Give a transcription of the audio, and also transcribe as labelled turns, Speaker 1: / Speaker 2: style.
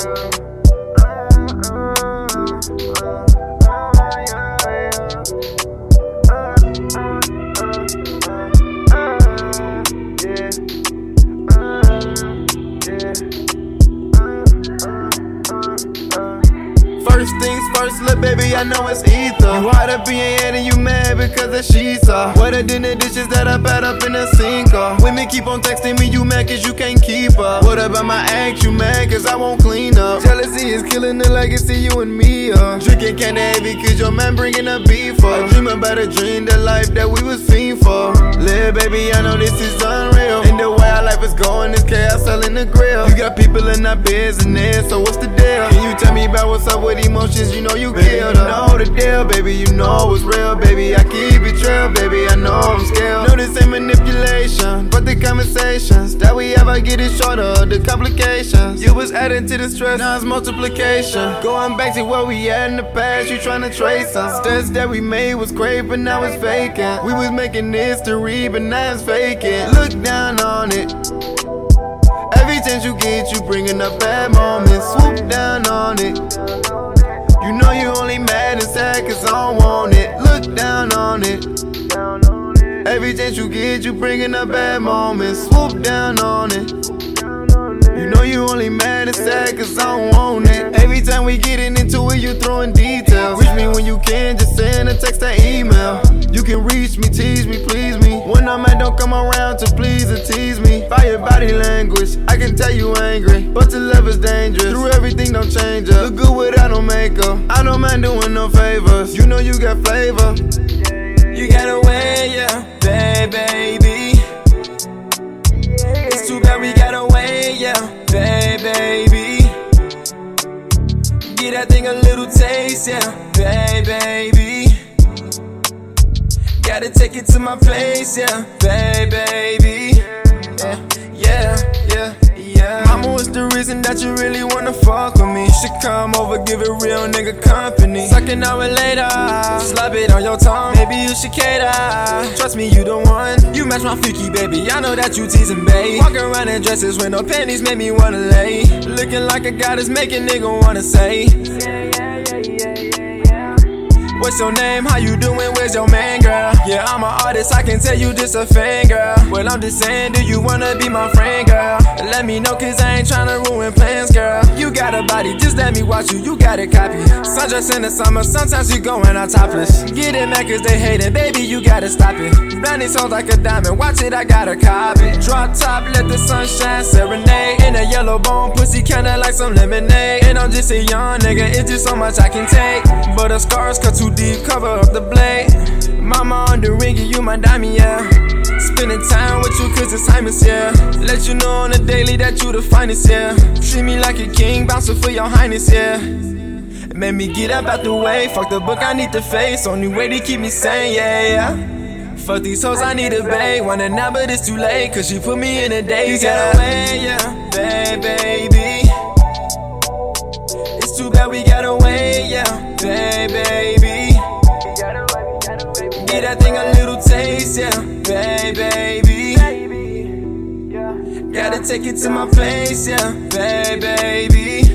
Speaker 1: First first, look, baby, I know it's ether. You hard up in your head and you mad because that she's up. Wetter than the dishes that I bad up in the sink. Uh. Women keep on texting me, you mad cause you can't keep up. What about my act? You mad cause I won't clean up. Jealousy is killing the legacy, you and me. Uh. Drinking candy heavy cause your man bringing a beef up. Dream about a dream, the life that we was fiend for. Live, baby, I know this is unreal. And the life is going is chaos selling the grill. You got people in our business, so what's the deal? Can you tell me about what's up with emotions? You know you killed her. know the deal, baby. You know it's real, baby. I keep it real, baby. I know conversations that we I get it shorter. The complications you was adding to the stress, now it's multiplication. Going back to where we at in the past, you tryna trace us. Steps that we made was great, but now it's vacant. We was making history, but now it's vacant. Look down on it. Every chance you get, you bringing up bad moments. Swoop down on it. You know you only mad and sad cause I don't want it. Look down on it. Every chance you get, you bringing up bad moments. Swoop down on it. You know you only mad and sad cause I don't want it. Every time we getting into it, you throwing details. Reach me when you can, just send a text or email. You can reach me, tease me, please me. When I'm mad, don't come around to please or tease me. By your body language, I can tell you angry. But to love is dangerous. Through everything, don't change up. Look good without no makeup. I don't mind doing no favors. You know you got flavor.
Speaker 2: You got away, yeah, baby. It's too bad we got away, yeah, baby. Get that thing a little taste, yeah, baby. Gotta take it to my place, yeah, baby. Yeah, yeah, yeah. Yeah. Mama was the reason that you really wanna fuck with me. You Should come over, give a real nigga company. Suck an hour later, slap it on your tongue. Maybe you should cater. Trust me, you the one. You match my freaky baby. I know that you teasing, babe. Walk around in dresses with no panties, make me wanna lay. Looking like a goddess, make a nigga wanna say. What's your name? How you doing? Where's your man, girl? Yeah, I'm an artist, I can tell you just a fan, girl. Well, I'm just saying, do you wanna be my friend, girl? Let me know, cause I ain't tryna ruin plans, girl. You got a body, just let me watch you, you got a copy. Sundress in the summer, sometimes you going out topless. Get it mad cause they hate it, baby, you gotta stop it. Blinding sounds like a diamond, watch it, I gotta copy. Drop top, let the sunshine serenade. In a yellow bone, pussy kinda like some lemonade. And I'm just a young nigga, it's just so much I can take. But the scars cut too deep, cover up the blade. Mama on the ring, you my diamond, yeah. Spending time with you cause it's timeless, yeah. Let you know on the daily that you the finest, yeah. Treat me like a king, bouncing for your highness, yeah. Made me get up out the way, fuck the book, I need the face. Only way to keep me sane, yeah, yeah. Fuck these hoes, I need a babe. Wanna now, but it's too late, cause she put me in a daze, yeah. Away, yeah, baby. It's too bad we got away, yeah, baby. Get that thing a little taste, yeah, baby. Gotta take it to my place, yeah, baby.